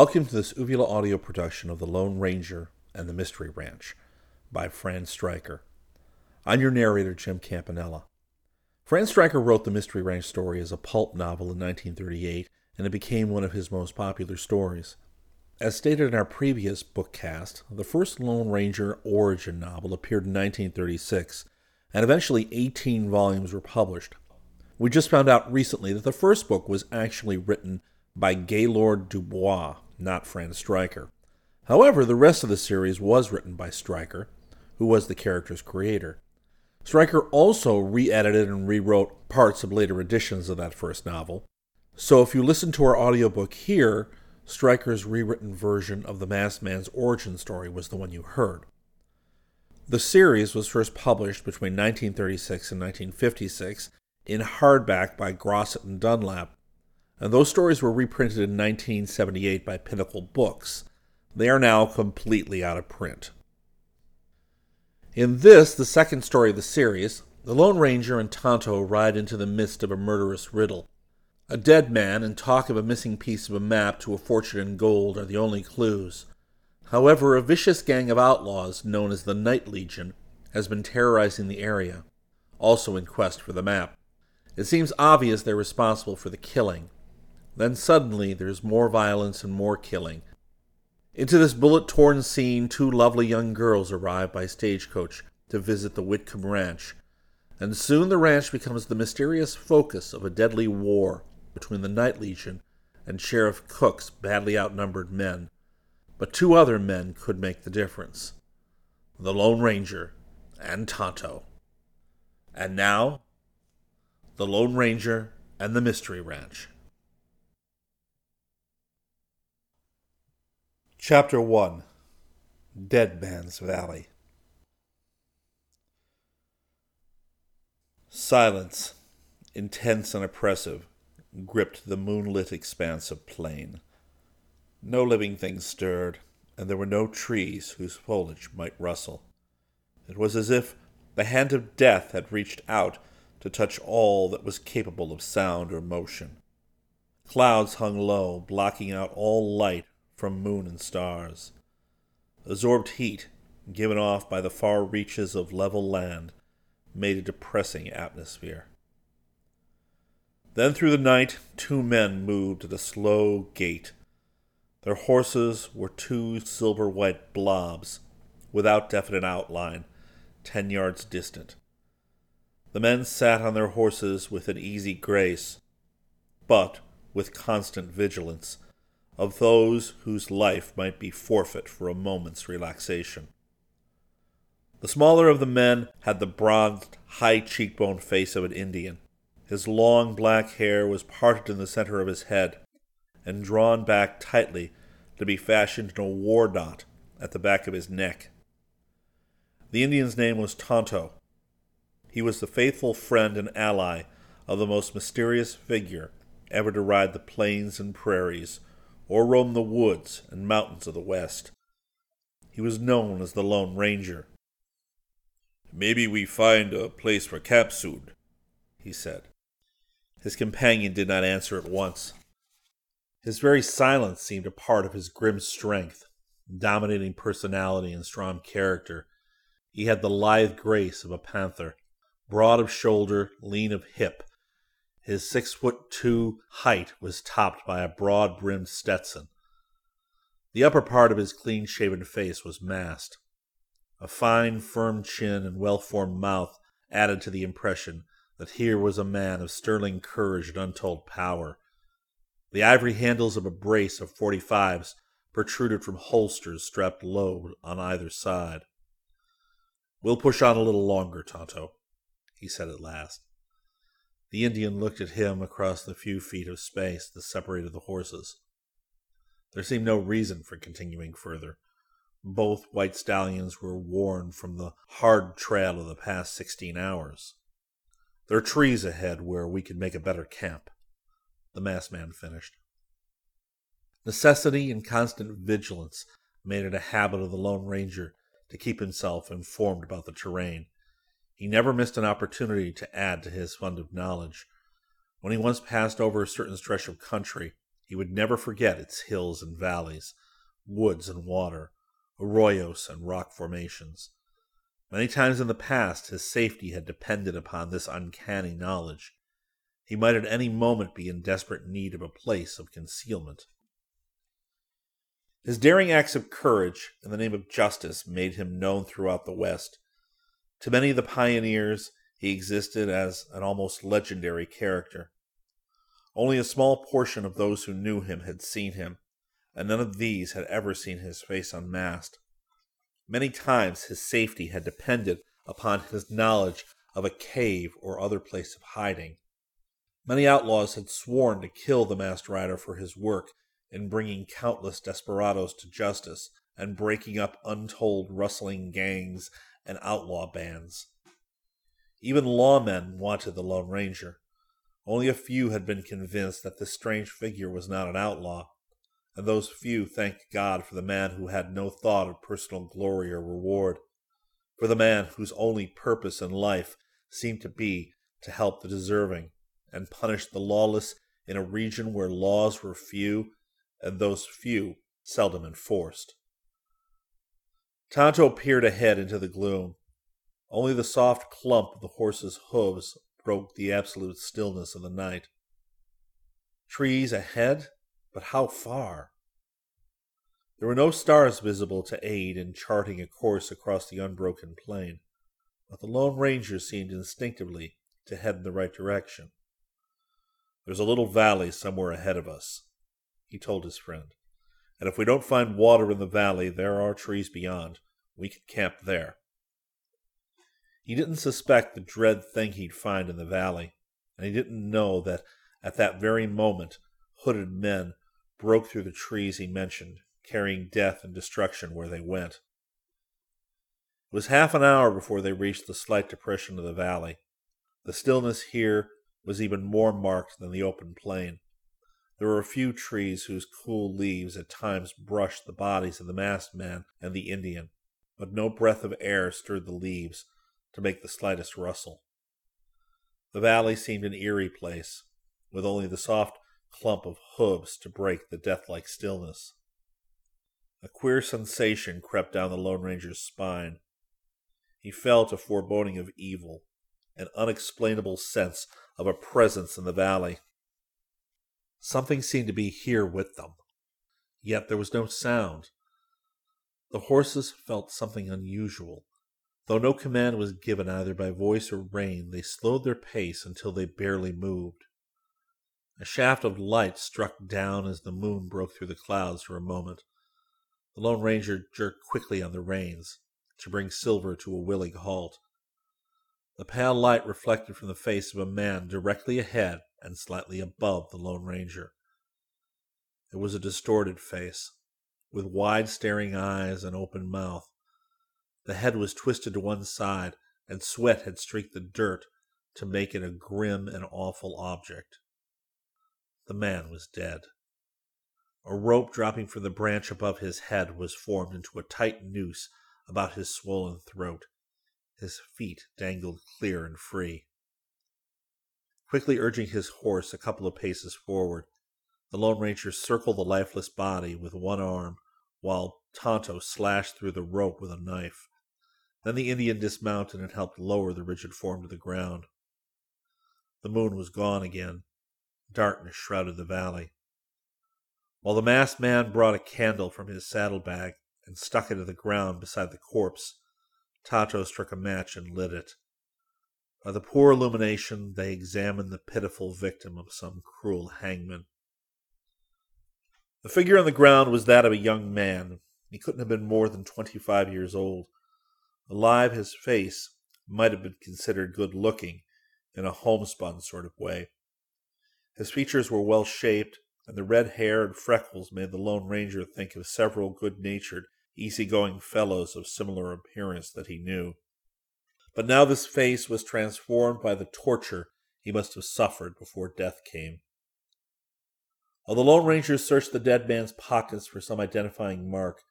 Welcome to this Uvula audio production of The Lone Ranger and the Mystery Ranch by Fran Stryker. I'm your narrator, Jim Campanella. Fran Stryker wrote the Mystery Ranch story as a pulp novel in 1938, and it became one of his most popular stories. As stated in our previous bookcast, the first Lone Ranger origin novel appeared in 1936, and eventually 18 volumes were published. We just found out recently that the first book was actually written by Gaylord Dubois, not Fran Stryker. However, the rest of the series was written by Stryker, who was the character's creator. Stryker also re edited and rewrote parts of later editions of that first novel. So if you listen to our audiobook here, Stryker's rewritten version of the Masked Man's origin story was the one you heard. The series was first published between 1936 and 1956 in hardback by Grosset and Dunlap, and those stories were reprinted in 1978 by Pinnacle Books. They are now completely out of print. In this, the second story of the series, the Lone Ranger and Tonto ride into the midst of a murderous riddle. A dead man and talk of a missing piece of a map to a fortune in gold are the only clues. However, a vicious gang of outlaws known as the Night Legion has been terrorizing the area, also in quest for the map. It seems obvious they're responsible for the killing, then suddenly there's more violence and more killing. Into this bullet torn scene, two lovely young girls arrive by stagecoach to visit the Whitcomb Ranch, and soon the ranch becomes the mysterious focus of a deadly war between the Night Legion and Sheriff Cook's badly outnumbered men. But two other men could make the difference the Lone Ranger and Tonto. And now, the Lone Ranger and the Mystery Ranch. Chapter 1 Dead Man's Valley Silence, intense and oppressive, gripped the moonlit expanse of plain. No living thing stirred, and there were no trees whose foliage might rustle. It was as if the hand of death had reached out to touch all that was capable of sound or motion. Clouds hung low, blocking out all light from moon and stars. Absorbed heat, given off by the far reaches of level land, made a depressing atmosphere. Then through the night, two men moved at a slow gait. Their horses were two silver white blobs, without definite outline, ten yards distant. The men sat on their horses with an easy grace, but with constant vigilance of those whose life might be forfeit for a moment's relaxation. The smaller of the men had the bronzed, high cheekbone face of an Indian. His long black hair was parted in the center of his head and drawn back tightly to be fashioned in a war knot at the back of his neck. The Indian's name was Tonto. He was the faithful friend and ally of the most mysterious figure ever to ride the plains and prairies or roam the woods and mountains of the West. He was known as the Lone Ranger. Maybe we find a place for camp soon, he said. His companion did not answer at once. His very silence seemed a part of his grim strength, dominating personality and strong character. He had the lithe grace of a panther, broad of shoulder, lean of hip, his six foot two height was topped by a broad brimmed Stetson. The upper part of his clean shaven face was masked. A fine, firm chin and well formed mouth added to the impression that here was a man of sterling courage and untold power. The ivory handles of a brace of forty fives protruded from holsters strapped low on either side. We'll push on a little longer, Tonto, he said at last. The Indian looked at him across the few feet of space that separated the horses. There seemed no reason for continuing further. Both white stallions were worn from the hard trail of the past sixteen hours. There are trees ahead where we could make a better camp, the masked man finished. Necessity and constant vigilance made it a habit of the Lone Ranger to keep himself informed about the terrain he never missed an opportunity to add to his fund of knowledge. When he once passed over a certain stretch of country, He would never forget its hills and valleys, woods and water, arroyos and rock formations. Many times in the past his safety had depended upon this uncanny knowledge. He might at any moment be in desperate need of a place of concealment. His daring acts of courage in the name of justice made him known throughout the West. To many of the pioneers, he existed as an almost legendary character. Only a small portion of those who knew him had seen him, and none of these had ever seen his face unmasked. Many times his safety had depended upon his knowledge of a cave or other place of hiding. Many outlaws had sworn to kill the masked rider for his work in bringing countless desperadoes to justice and breaking up untold rustling gangs and outlaw bands. Even lawmen wanted the Lone Ranger. Only a few had been convinced that this strange figure was not an outlaw, and those few thanked God for the man who had no thought of personal glory or reward, for the man whose only purpose in life seemed to be to help the deserving and punish the lawless in a region where laws were few and those few seldom enforced. Tonto peered ahead into the gloom. Only the soft clump of the horse's hoofs broke the absolute stillness of the night. Trees ahead, but how far? There were no stars visible to aid in charting a course across the unbroken plain, but the Lone Ranger seemed instinctively to head in the right direction. There's a little valley somewhere ahead of us, he told his friend, and if we don't find water in the valley, there are trees beyond. We can camp there. He didn't suspect the dread thing he'd find in the valley, and he didn't know that at that very moment hooded men broke through the trees he mentioned, carrying death and destruction where they went. It was half an hour before they reached the slight depression of the valley. The stillness here was even more marked than the open plain. There were a few trees whose cool leaves at times brushed the bodies of the masked man and the Indian, but no breath of air stirred the leaves to make the slightest rustle. The valley seemed an eerie place, with only the soft clump of hoofs to break the deathlike stillness. A queer sensation crept down the Lone Ranger's spine. He felt a foreboding of evil, an unexplainable sense of a presence in the valley. Something seemed to be here with them, yet there was no sound. The horses felt something unusual, Though no command was given either by voice or rein, they slowed their pace until they barely moved. A shaft of light struck down as the moon broke through the clouds for a moment. The Lone Ranger jerked quickly on the reins to bring Silver to a willing halt. The pale light reflected from the face of a man directly ahead and slightly above the Lone Ranger. It was a distorted face, with wide staring eyes and open mouth. The head was twisted to one side, and sweat had streaked the dirt to make it a grim and awful object. The man was dead. A rope dropping from the branch above his head was formed into a tight noose about his swollen throat. His feet dangled clear and free. Quickly urging his horse a couple of paces forward, the Lone Ranger circled the lifeless body with one arm, while Tonto slashed through the rope with a knife. Then the Indian dismounted and helped lower the rigid form to the ground. The moon was gone again. Darkness shrouded the valley. While the masked man brought a candle from his saddlebag and stuck it in the ground beside the corpse, Tonto struck a match and lit it. By the poor illumination, they examined the pitiful victim of some cruel hangman. The figure on the ground was that of a young man. He couldn't have been more than twenty five years old. Alive, his face might have been considered good looking in a homespun sort of way. His features were well shaped, and the red hair and freckles made the Lone Ranger think of several good natured, easy-going fellows of similar appearance that he knew. But now this face was transformed by the torture he must have suffered before death came. While the Lone Ranger searched the dead man's pockets for some identifying mark,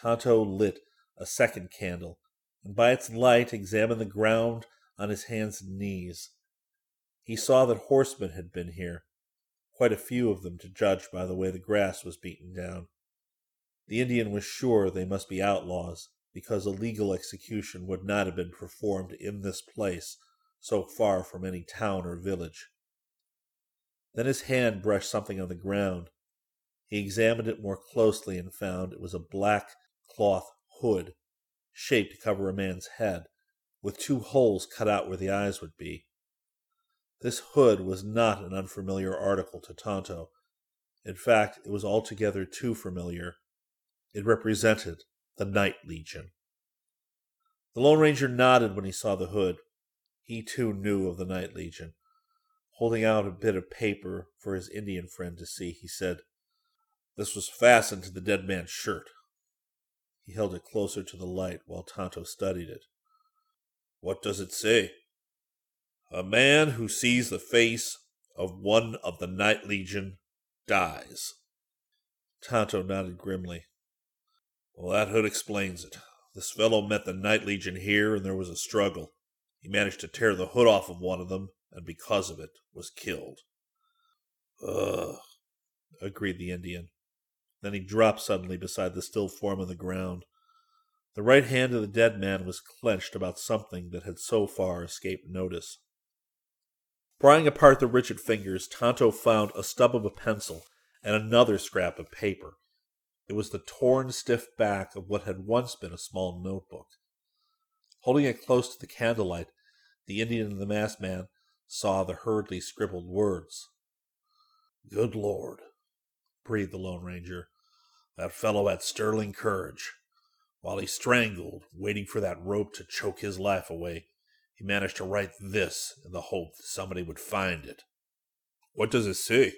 Tonto lit a second candle and by its light examined the ground on his hands and knees. He saw that horsemen had been here, quite a few of them to judge by the way the grass was beaten down. The Indian was sure they must be outlaws, because a legal execution would not have been performed in this place, so far from any town or village. Then his hand brushed something on the ground. He examined it more closely and found it was a black cloth hood, shaped to cover a man's head, with two holes cut out where the eyes would be. This hood was not an unfamiliar article to Tonto. In fact, it was altogether too familiar. It represented the Night Legion. The Lone Ranger nodded when he saw the hood. He too knew of the Night Legion. Holding out a bit of paper for his Indian friend to see, he said, This was fastened to the dead man's shirt. He held it closer to the light while Tonto studied it. What does it say? A man who sees the face of one of the Night Legion dies. Tonto nodded grimly. Well, that hood explains it. This fellow met the Night Legion here, and there was a struggle. He managed to tear the hood off of one of them, and because of it, was killed. Ugh, agreed the Indian. Then he dropped suddenly beside the still form on the ground. The right hand of the dead man was clenched about something that had so far escaped notice. Prying apart the rigid fingers, Tonto found a stub of a pencil and another scrap of paper. It was the torn, stiff back of what had once been a small notebook. Holding it close to the candlelight, the Indian and the masked man saw the hurriedly scribbled words. Good Lord, breathed the Lone Ranger. That fellow had sterling courage. While he strangled, waiting for that rope to choke his life away, he managed to write this in the hope that somebody would find it. What does it say?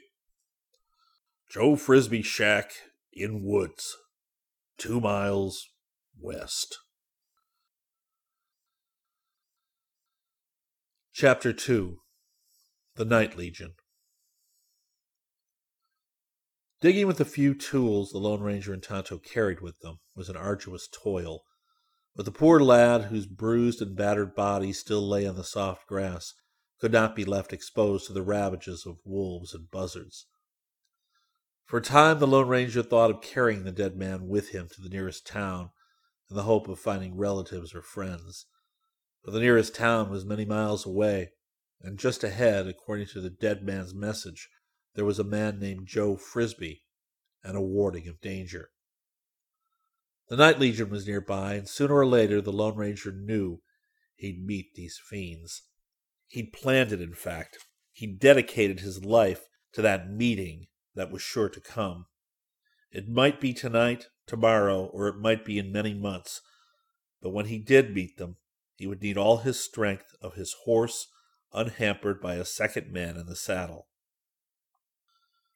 Joe Frisbee shack in woods, two miles west. Chapter 2 The Night Legion Digging with the few tools the Lone Ranger and Tonto carried with them was an arduous toil, but the poor lad, whose bruised and battered body still lay on the soft grass, could not be left exposed to the ravages of wolves and buzzards. For a time the Lone Ranger thought of carrying the dead man with him to the nearest town in the hope of finding relatives or friends. But the nearest town was many miles away, and just ahead, according to the dead man's message, there was a man named Joe Frisbee and a warning of danger. The Night Legion was nearby, and sooner or later the Lone Ranger knew he'd meet these fiends. He'd planned it, in fact. He'd dedicated his life to that meeting that was sure to come. It might be tonight, tomorrow, or it might be in many months. But when he did meet them, he would need all his strength of his horse, unhampered by a second man in the saddle.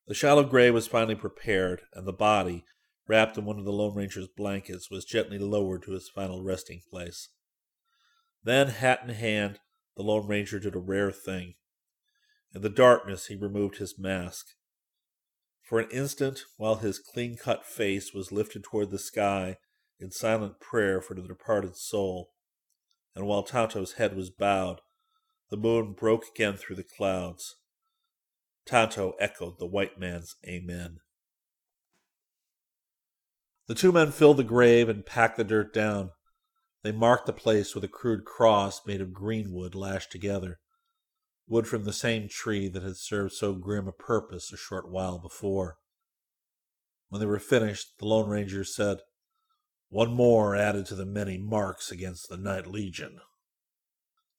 The shallow grave was finally prepared, and the body, wrapped in one of the Lone Ranger's blankets, was gently lowered to its final resting place. Then, hat in hand, the Lone Ranger did a rare thing. In the darkness, he removed his mask. For an instant, while his clean cut face was lifted toward the sky in silent prayer for the departed soul, and while Tonto's head was bowed, the moon broke again through the clouds. Tonto echoed the white man's Amen. The two men filled the grave and packed the dirt down. They marked the place with a crude cross made of green wood lashed together, wood from the same tree that had served so grim a purpose a short while before. When they were finished, the Lone Ranger said, One more added to the many marks against the Night Legion.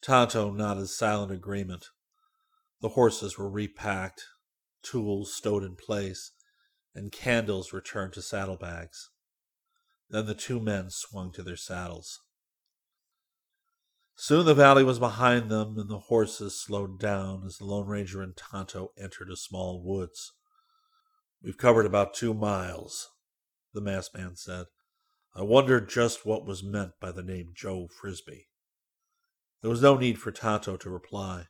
Tonto nodded silent agreement. The horses were repacked, tools stowed in place, and candles returned to saddlebags. Then the two men swung to their saddles. Soon the valley was behind them, and the horses slowed down as the Lone Ranger and Tonto entered a small woods. We've covered about two miles, the masked man said. I wonder just what was meant by the name Joe Frisbee. There was no need for Tonto to reply.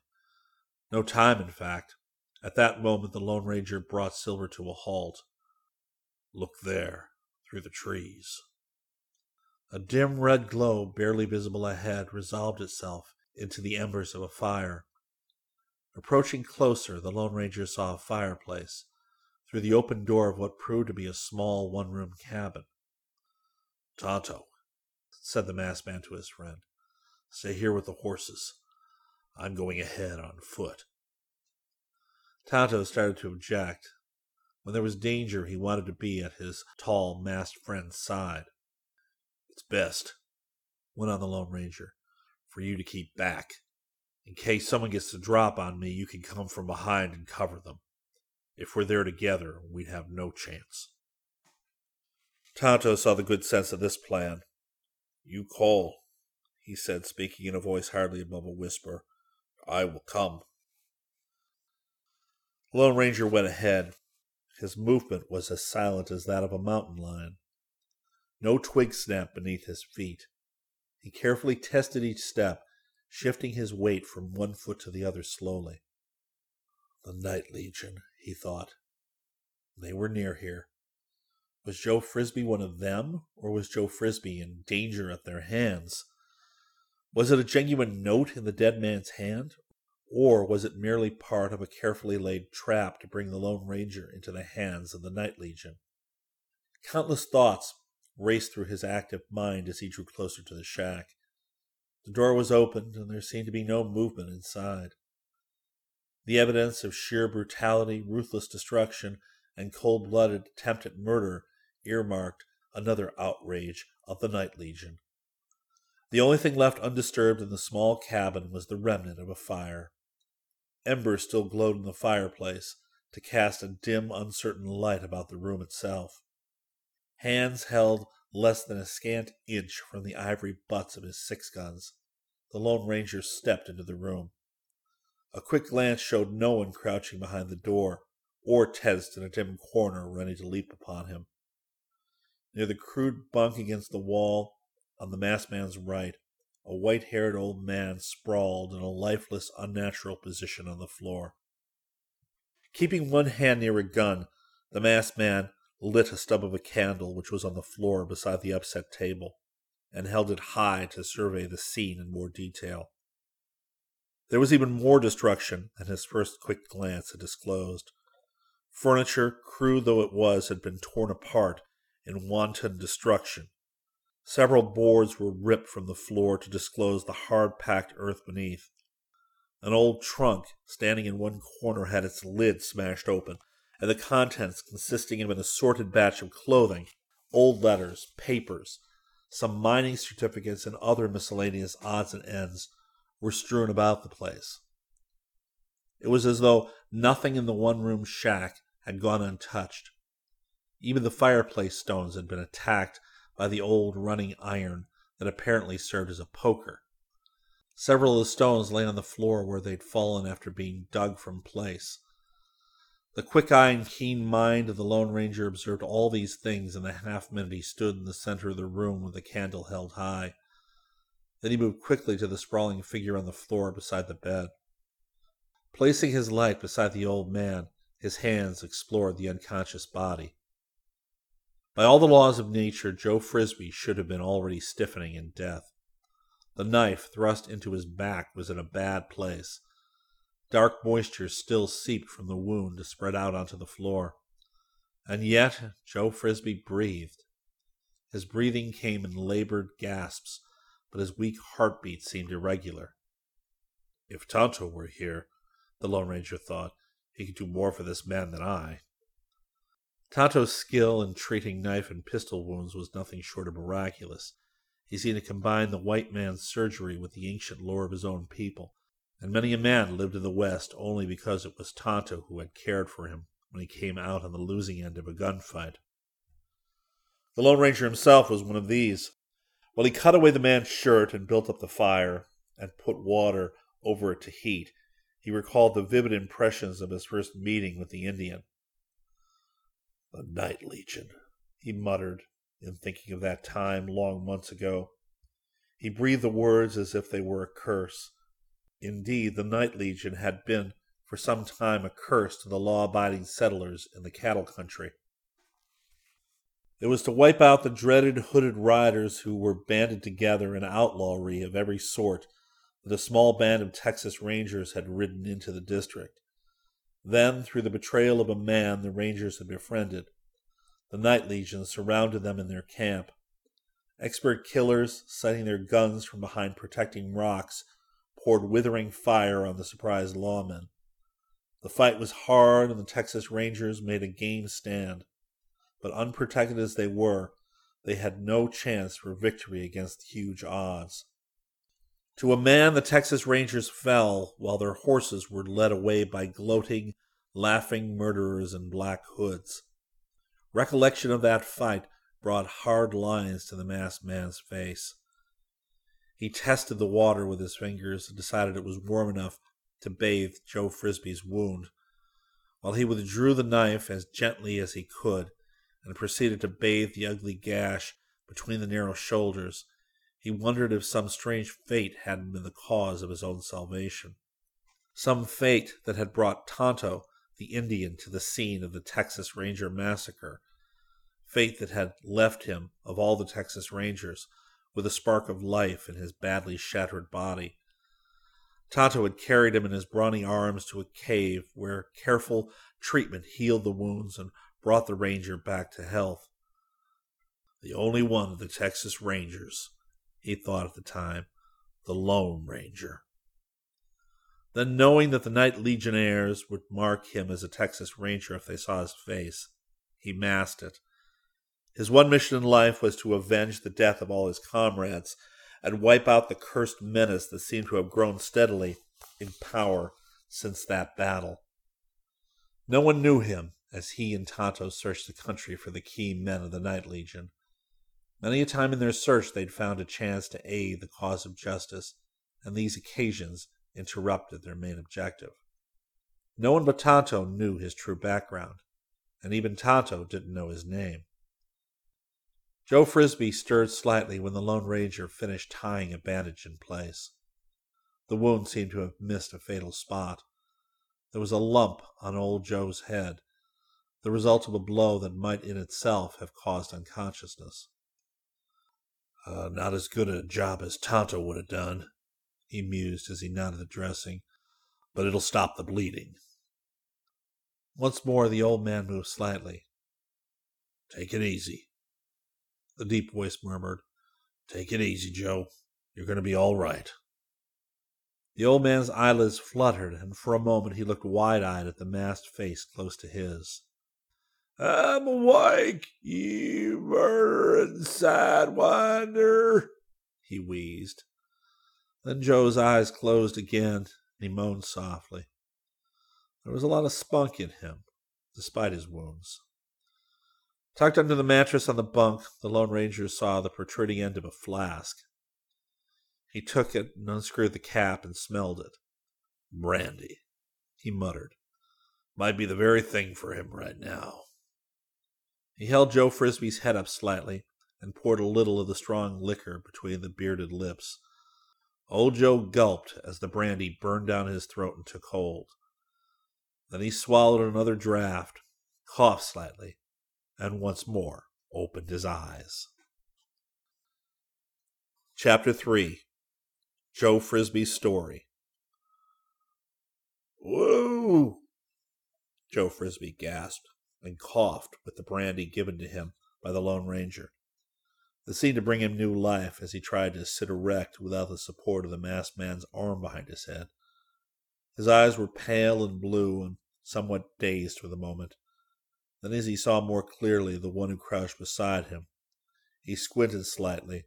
No time, in fact. At that moment, the Lone Ranger brought Silver to a halt. Look there, through the trees. A dim red glow, barely visible ahead, resolved itself into the embers of a fire. Approaching closer, the Lone Ranger saw a fireplace through the open door of what proved to be a small one room cabin. Tonto, said the masked man to his friend, stay here with the horses. I'm going ahead on foot. Tonto started to object. When there was danger, he wanted to be at his tall, masked friend's side. It's best, went on the Lone Ranger, for you to keep back. In case someone gets the drop on me, you can come from behind and cover them. If we're there together, we'd have no chance. Tonto saw the good sense of this plan. You call, he said, speaking in a voice hardly above a whisper. I will come. The Lone Ranger went ahead. His movement was as silent as that of a mountain lion. No twig snapped beneath his feet. He carefully tested each step shifting his weight from one foot to the other slowly. The Night Legion, he thought. They were near here. Was Joe Frisbee one of them, or was Joe Frisbee in danger at their hands? Was it a genuine note in the dead man's hand, or was it merely part of a carefully laid trap to bring the Lone Ranger into the hands of the Night Legion? Countless thoughts raced through his active mind as he drew closer to the shack. The door was opened, and there seemed to be no movement inside. The evidence of sheer brutality, ruthless destruction, and cold blooded attempt at murder earmarked another outrage of the Night Legion. The only thing left undisturbed in the small cabin was the remnant of a fire. Embers still glowed in the fireplace to cast a dim, uncertain light about the room itself. Hands held less than a scant inch from the ivory butts of his six guns. The Lone Ranger stepped into the room. A quick glance showed no one crouching behind the door, or tensed in a dim corner ready to leap upon him. Near the crude bunk against the wall, on the masked man's right, a white haired old man sprawled in a lifeless, unnatural position on the floor. Keeping one hand near a gun, the masked man lit a stub of a candle which was on the floor beside the upset table, and held it high to survey the scene in more detail. There was even more destruction than his first quick glance had disclosed. Furniture, crude though it was, had been torn apart in wanton destruction. Several boards were ripped from the floor to disclose the hard packed earth beneath. An old trunk standing in one corner had its lid smashed open, and the contents consisting of an assorted batch of clothing, old letters, papers, some mining certificates, and other miscellaneous odds and ends were strewn about the place. It was as though nothing in the one room shack had gone untouched. Even the fireplace stones had been attacked by the old running iron that apparently served as a poker. Several of the stones lay on the floor where they'd fallen after being dug from place. The quick eye and keen mind of the Lone Ranger observed all these things in the half minute he stood in the center of the room with the candle held high. Then he moved quickly to the sprawling figure on the floor beside the bed. Placing his light beside the old man, his hands explored the unconscious body. By all the laws of nature, Joe Frisbee should have been already stiffening in death. The knife thrust into his back was in a bad place, Dark moisture still seeped from the wound to spread out onto the floor. And yet Joe Frisbee breathed. His breathing came in labored gasps, but his weak heartbeat seemed irregular. If Tonto were here, the Lone Ranger thought, he could do more for this man than I. Tonto's skill in treating knife and pistol wounds was nothing short of miraculous. He seemed to combine the white man's surgery with the ancient lore of his own people, and many a man lived in the West only because it was Tonto who had cared for him when he came out on the losing end of a gunfight. The Lone Ranger himself was one of these. While he cut away the man's shirt and built up the fire and put water over it to heat, he recalled the vivid impressions of his first meeting with the Indian. The Night Legion, he muttered in thinking of that time long months ago. He breathed the words as if they were a curse. Indeed, the Night Legion had been for some time a curse to the law abiding settlers in the cattle country. It was to wipe out the dreaded hooded riders who were banded together in outlawry of every sort that a small band of Texas Rangers had ridden into the district. Then, through the betrayal of a man the Rangers had befriended, the Night Legion surrounded them in their camp. Expert killers, sighting their guns from behind protecting rocks, poured withering fire on the surprised lawmen. The fight was hard, and the Texas Rangers made a game stand. But unprotected as they were, they had no chance for victory against huge odds. To a man, the Texas Rangers fell while their horses were led away by gloating, laughing murderers in black hoods. Recollection of that fight brought hard lines to the masked man's face. He tested the water with his fingers and decided it was warm enough to bathe Joe Frisby's wound. While he withdrew the knife as gently as he could and proceeded to bathe the ugly gash between the narrow shoulders, he wondered if some strange fate hadn't been the cause of his own salvation. Some fate that had brought Tonto, the Indian, to the scene of the Texas Ranger massacre. Fate that had left him, of all the Texas Rangers, with a spark of life in his badly shattered body. Tonto had carried him in his brawny arms to a cave where careful treatment healed the wounds and brought the ranger back to health. The only one of the Texas Rangers, he thought at the time, the Lone Ranger. Then, knowing that the Night Legionnaires would mark him as a Texas Ranger if they saw his face, he masked it his one mission in life was to avenge the death of all his comrades and wipe out the cursed menace that seemed to have grown steadily in power since that battle. No one knew him as he and Tonto searched the country for the key men of the Night Legion. Many a time in their search they'd found a chance to aid the cause of justice, and these occasions interrupted their main objective. No one but Tonto knew his true background, and even Tonto didn't know his name. Joe Frisby stirred slightly when the Lone Ranger finished tying a bandage in place. The wound seemed to have missed a fatal spot. There was a lump on old Joe's head, the result of a blow that might in itself have caused unconsciousness. Uh, not as good a job as Tonto would have done, he mused as he knotted the dressing, but it'll stop the bleeding. Once more the old man moved slightly. Take it easy, the deep voice murmured. Take it easy, Joe. You're going to be all right. The old man's eyelids fluttered, and for a moment he looked wide eyed at the masked face close to his. I'm awake, you murdering sidewinder, he wheezed. Then Joe's eyes closed again, and he moaned softly. There was a lot of spunk in him, despite his wounds. Tucked under the mattress on the bunk, the Lone Ranger saw the protruding end of a flask. He took it and unscrewed the cap and smelled it. Brandy, he muttered. Might be the very thing for him right now. He held Joe Frisby's head up slightly and poured a little of the strong liquor between the bearded lips. Old Joe gulped as the brandy burned down his throat and took hold. Then he swallowed another draught, coughed slightly, and once more opened his eyes. Chapter 3 Joe Frisby's Story Woo! Joe Frisby gasped and coughed with the brandy given to him by the Lone Ranger. This seemed to bring him new life as he tried to sit erect without the support of the masked man's arm behind his head. His eyes were pale and blue and somewhat dazed for the moment. Then, as he saw more clearly the one who crouched beside him, he squinted slightly,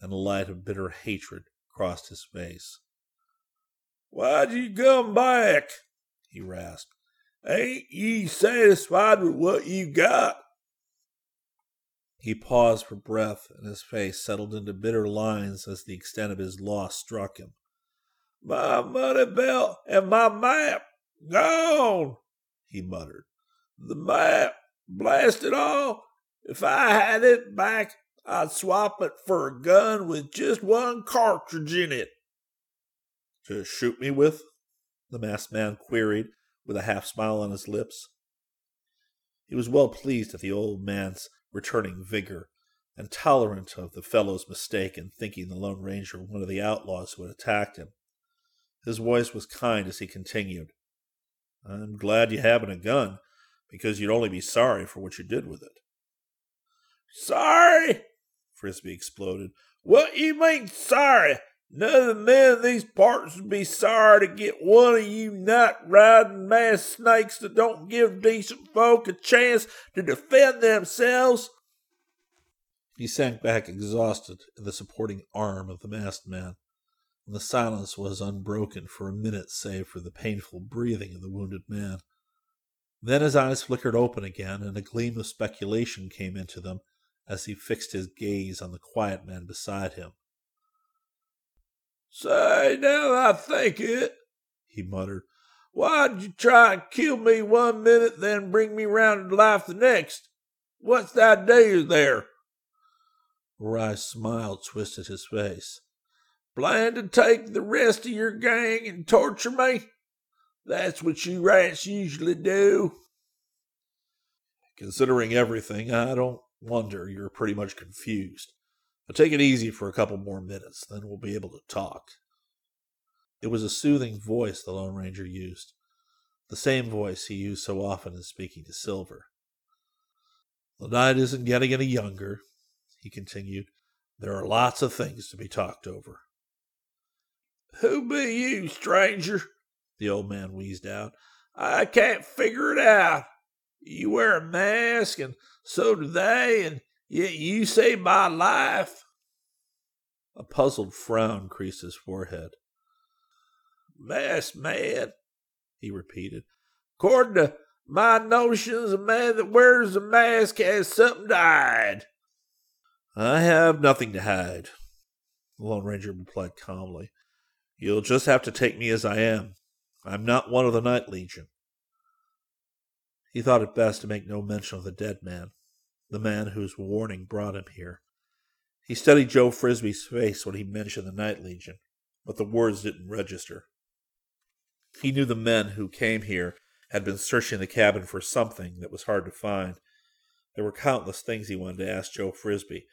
and a light of bitter hatred crossed his face. Why'd you come back? he rasped. Ain't ye satisfied with what you got? He paused for breath, and his face settled into bitter lines as the extent of his loss struck him. My money belt and my map gone, he muttered. The map, blast it all. If I had it back, I'd swap it for a gun with just one cartridge in it. To shoot me with? The masked man queried, with a half smile on his lips. He was well pleased at the old man's returning vigor, and tolerant of the fellow's mistake in thinking the Lone Ranger one of the outlaws who had attacked him. His voice was kind as he continued. I'm glad you haven't a gun, because you'd only be sorry for what you did with it. Sorry? Frisbee exploded. What you mean sorry? None of the men in these parts would be sorry to get one of you night riding masked snakes that don't give decent folk a chance to defend themselves. He sank back exhausted in the supporting arm of the masked man, and the silence was unbroken for a minute save for the painful breathing of the wounded man. Then his eyes flickered open again, and a gleam of speculation came into them as he fixed his gaze on the quiet man beside him. Say, now I think it, he muttered. Why'd you try and kill me one minute, then bring me round to life the next? What's the idea there? Wry smile twisted his face. Plan to take the rest of your gang and torture me? That's what you rats usually do. Considering everything, I don't wonder you're pretty much confused. But take it easy for a couple more minutes, then we'll be able to talk. It was a soothing voice the Lone Ranger used, the same voice he used so often in speaking to Silver. The night isn't getting any younger, he continued. There are lots of things to be talked over. Who be you, stranger? The old man wheezed out. I can't figure it out. You wear a mask, and so do they, and Yet you saved my life. A puzzled frown creased his forehead. Masked man, he repeated. According to my notions, a man that wears a mask has something to hide. I have nothing to hide, the Lone Ranger replied calmly. You'll just have to take me as I am. I'm not one of the Night Legion. He thought it best to make no mention of the dead man the man whose warning brought him here. He studied Joe Frisbee's face when he mentioned the Night Legion, but the words didn't register. He knew the men who came here had been searching the cabin for something that was hard to find. There were countless things he wanted to ask Joe Frisbee,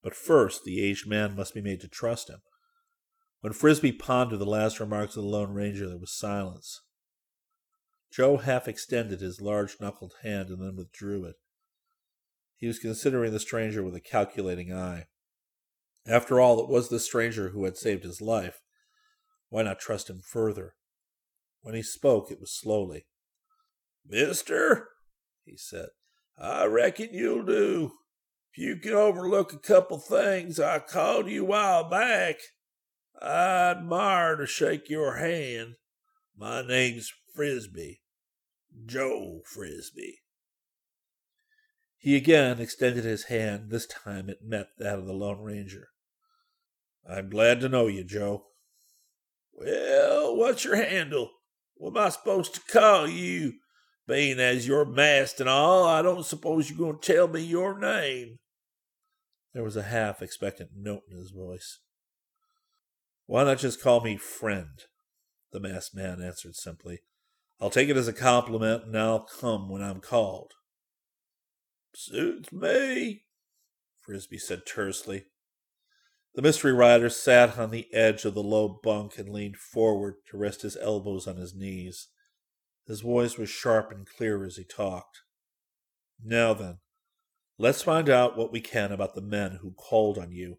but first the aged man must be made to trust him. When Frisbee pondered the last remarks of the Lone Ranger, there was silence. Joe half extended his large knuckled hand and then withdrew it. He was considering the stranger with a calculating eye. After all, it was the stranger who had saved his life. Why not trust him further? When he spoke, it was slowly. Mister, he said, I reckon you'll do. If you can overlook a couple things I called you a while back, I'd admire to shake your hand. My name's Frisbee, Joe Frisbee. He again extended his hand. This time it met that of the Lone Ranger. I'm glad to know you, Joe. Well, what's your handle? What am I supposed to call you? Being as you're masked and all, I don't suppose you're going to tell me your name. There was a half expectant note in his voice. Why not just call me friend? The masked man answered simply. I'll take it as a compliment and I'll come when I'm called. Suits me, Frisbee said tersely. The mystery rider sat on the edge of the low bunk and leaned forward to rest his elbows on his knees. His voice was sharp and clear as he talked. Now then, let's find out what we can about the men who called on you.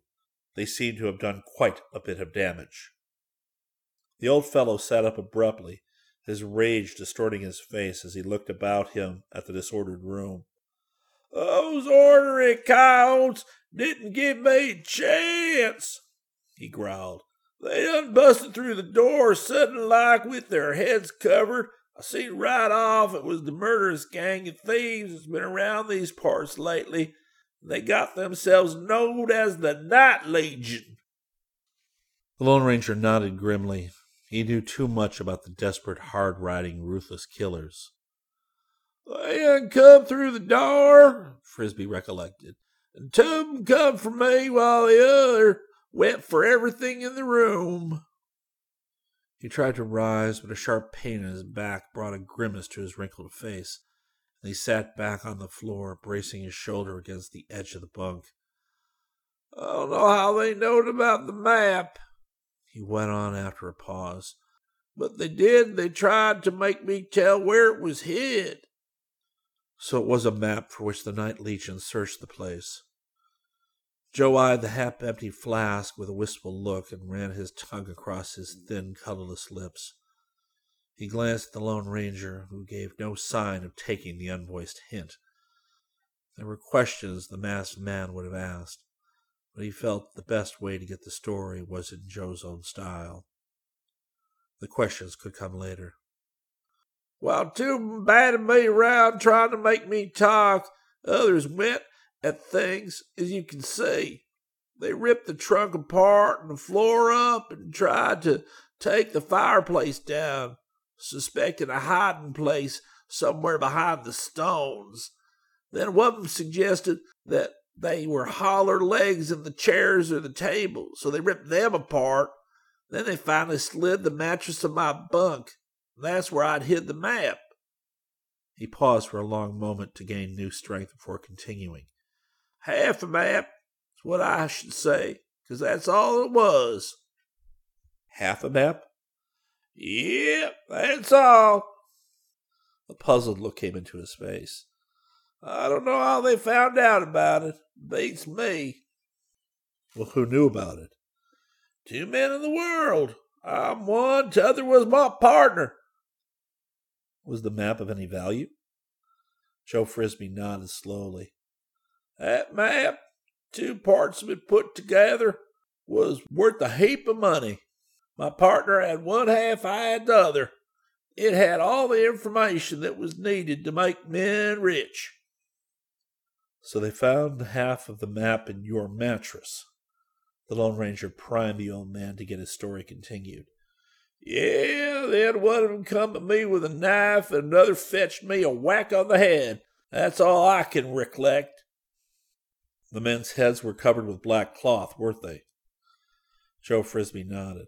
They seem to have done quite a bit of damage. The old fellow sat up abruptly, his rage distorting his face as he looked about him at the disordered room. Those ornery coyotes didn't give me a chance, he growled. They done busted through the door sudden like with their heads covered. I seen right off it was the murderous gang of thieves that's been around these parts lately. They got themselves known as the Night Legion. The Lone Ranger nodded grimly. He knew too much about the desperate, hard riding, ruthless killers. They had come through the door, Frisbee recollected, and two of 'em come for me while the other went for everything in the room. He tried to rise, but a sharp pain in his back brought a grimace to his wrinkled face, he sat back on the floor, bracing his shoulder against the edge of the bunk. I don't know how they knowed about the map, he went on after a pause. But they did, they tried to make me tell where it was hid. So it was a map for which the Night Legion searched the place. Joe eyed the half empty flask with a wistful look and ran his tongue across his thin, colorless lips. He glanced at the Lone Ranger, who gave no sign of taking the unvoiced hint. There were questions the masked man would have asked, but he felt the best way to get the story was in Joe's own style. The questions could come later. While two batted me around trying to make me talk, others went at things, as you can see. They ripped the trunk apart and the floor up and tried to take the fireplace down, suspecting a hiding place somewhere behind the stones. Then one of them suggested that they were holler legs in the chairs or the table, so they ripped them apart. Then they finally slid the mattress of my bunk. That's where I'd hid the map. He paused for a long moment to gain new strength before continuing. Half a map is what I should say, 'cause that's all it was. Half a map? Yep, that's all. A puzzled look came into his face. I don't know how they found out about it. Beats me. Well, who knew about it? Two men in the world. I'm one, t'other was my partner. Was the map of any value? Joe Frisbee nodded slowly. That map, two parts of it put together, was worth a heap of money. My partner had one half, I had the other. It had all the information that was needed to make men rich. So they found the half of the map in your mattress. The Lone Ranger primed the old man to get his story continued. Yeah, then one of them come at me with a knife and another fetched me a whack on the head. That's all I can recollect. The men's heads were covered with black cloth, weren't they? Joe Frisbee nodded.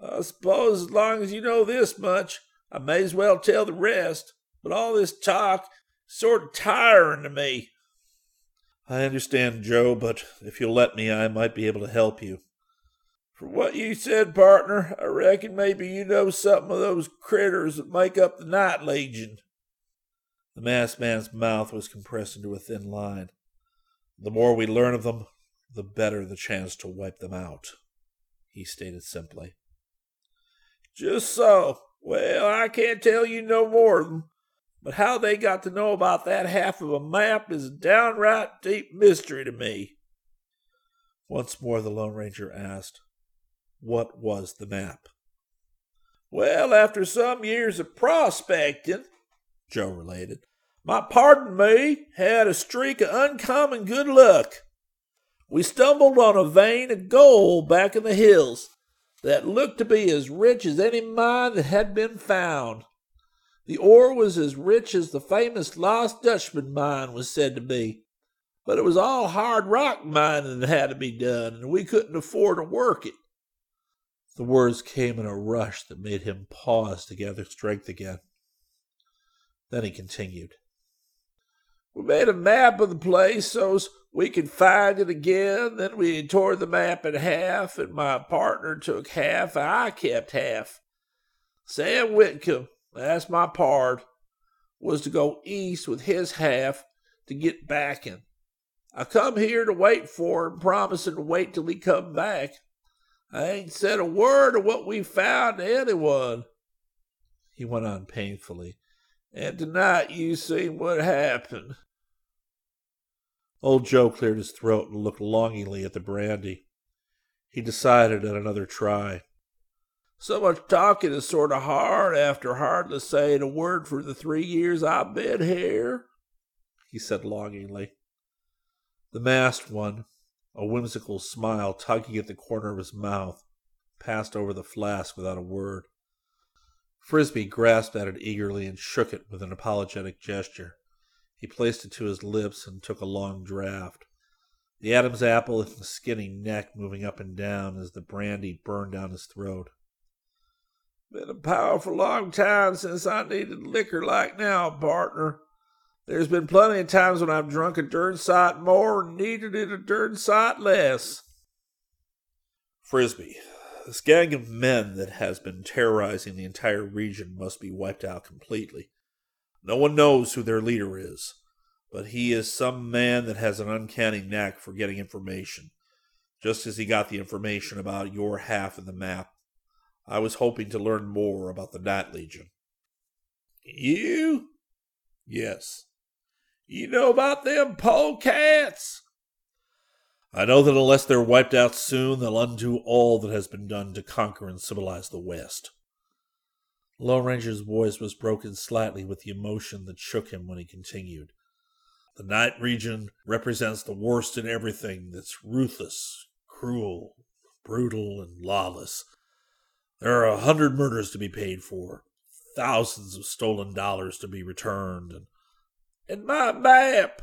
I suppose as long as you know this much, I may as well tell the rest. But all this talk is sort of tiring to me. I understand, Joe, but if you'll let me, I might be able to help you. From what you said, partner, I reckon maybe you know something of those critters that make up the Night Legion. The masked man's mouth was compressed into a thin line. The more we learn of them, the better the chance to wipe them out, he stated simply. Just so. Well, I can't tell you no more but how they got to know about that half of a map is a downright deep mystery to me. Once more the Lone Ranger asked, What was the map? Well, after some years of prospecting, Joe related, my pardon me had a streak of uncommon good luck. We stumbled on a vein of gold back in the hills that looked to be as rich as any mine that had been found. The ore was as rich as the famous Lost Dutchman mine was said to be, but it was all hard rock mining that had to be done, and we couldn't afford to work it. The words came in a rush that made him pause to gather strength again. Then he continued. We made a map of the place so's we could find it again. Then we tore the map in half, and my partner took half, and I kept half. Sam Whitcomb, that's my pard, was to go east with his half to get backing. I come here to wait for him, promising to wait till he come back. I ain't said a word of what we found to anyone. He went on painfully. And tonight you seen what happened. Old Joe cleared his throat and looked longingly at the brandy. He decided on another try. So much talking is sort of hard after hardly saying a word for the three years I've been here, he said longingly. The masked one, a whimsical smile tugging at the corner of his mouth, passed over the flask without a word. Frisbee grasped at it eagerly and shook it with an apologetic gesture. He placed it to his lips and took a long draught. The Adam's apple in his skinny neck moving up and down as the brandy burned down his throat. Been a powerful long time since I needed liquor like now, partner. There's been plenty of times when I've drunk a darn sight more and needed it a darn sight less. Frisbee, This gang of men that has been terrorizing the entire region must be wiped out completely. No one knows who their leader is, but he is some man that has an uncanny knack for getting information, just as he got the information about your half of the map. I was hoping to learn more about the Night Legion. You? Yes. You know about them polecats? I know that unless they're wiped out soon, they'll undo all that has been done to conquer and civilize the West. Lone Ranger's voice was broken slightly with the emotion that shook him when he continued. The Night Legion represents the worst in everything that's ruthless, cruel, brutal, and lawless. There are a hundred murders to be paid for, thousands of stolen dollars to be returned, and. And my map!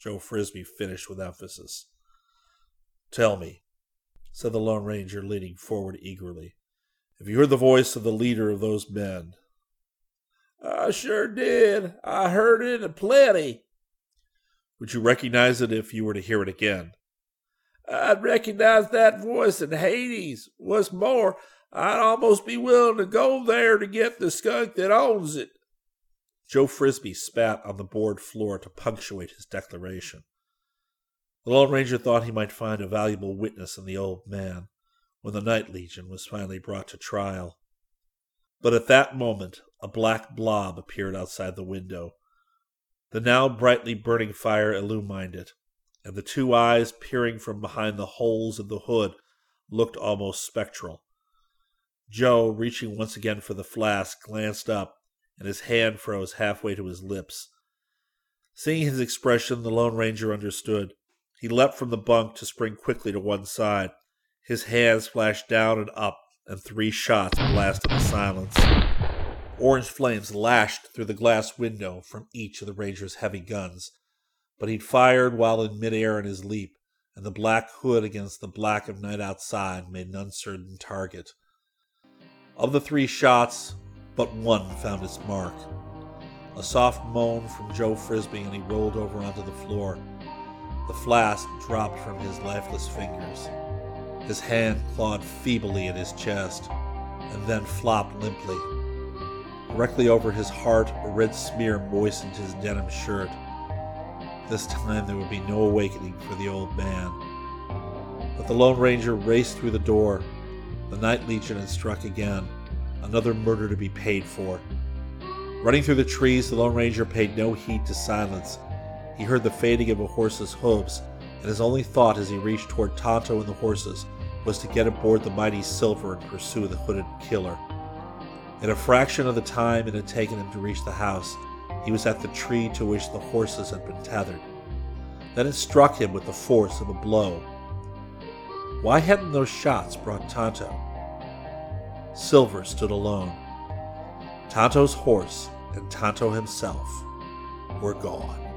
Joe Frisbee finished with emphasis. Tell me, said the Lone Ranger, leaning forward eagerly, have you heard the voice of the leader of those men? I sure did. I heard it a plenty. Would you recognize it if you were to hear it again? I'd recognize that voice in Hades. What's more, I'd almost be willing to go there to get the skunk that owns it. Joe Frisbee spat on the board floor to punctuate his declaration. The Lone Ranger thought he might find a valuable witness in the old man when the Night Legion was finally brought to trial. But at that moment, a black blob appeared outside the window. The now brightly burning fire illumined it, and the two eyes peering from behind the holes in the hood looked almost spectral. Joe, reaching once again for the flask, glanced up, and his hand froze halfway to his lips. Seeing his expression, the Lone Ranger understood. He leapt from the bunk to spring quickly to one side. His hands flashed down and up, and three shots blasted the silence. Orange flames lashed through the glass window from each of the Ranger's heavy guns, but he'd fired while in midair in his leap, and the black hood against the black of night outside made an uncertain target. Of the three shots, but one found its mark. A soft moan from Joe Frisbee, and he rolled over onto the floor. The flask dropped from his lifeless fingers. His hand clawed feebly at his chest, and then flopped limply. Directly over his heart, a red smear moistened his denim shirt. This time there would be no awakening for the old man. But the Lone Ranger raced through the door. The Night Legion had struck again another murder to be paid for. Running through the trees, the Lone Ranger paid no heed to silence. He heard the fading of a horse's hooves, and his only thought as he reached toward Tonto and the horses was to get aboard the mighty Silver and pursue the hooded killer. In a fraction of the time it had taken him to reach the house, he was at the tree to which the horses had been tethered. Then it struck him with the force of a blow. Why hadn't those shots brought Tonto? Silver stood alone. Tonto's horse and Tonto himself were gone.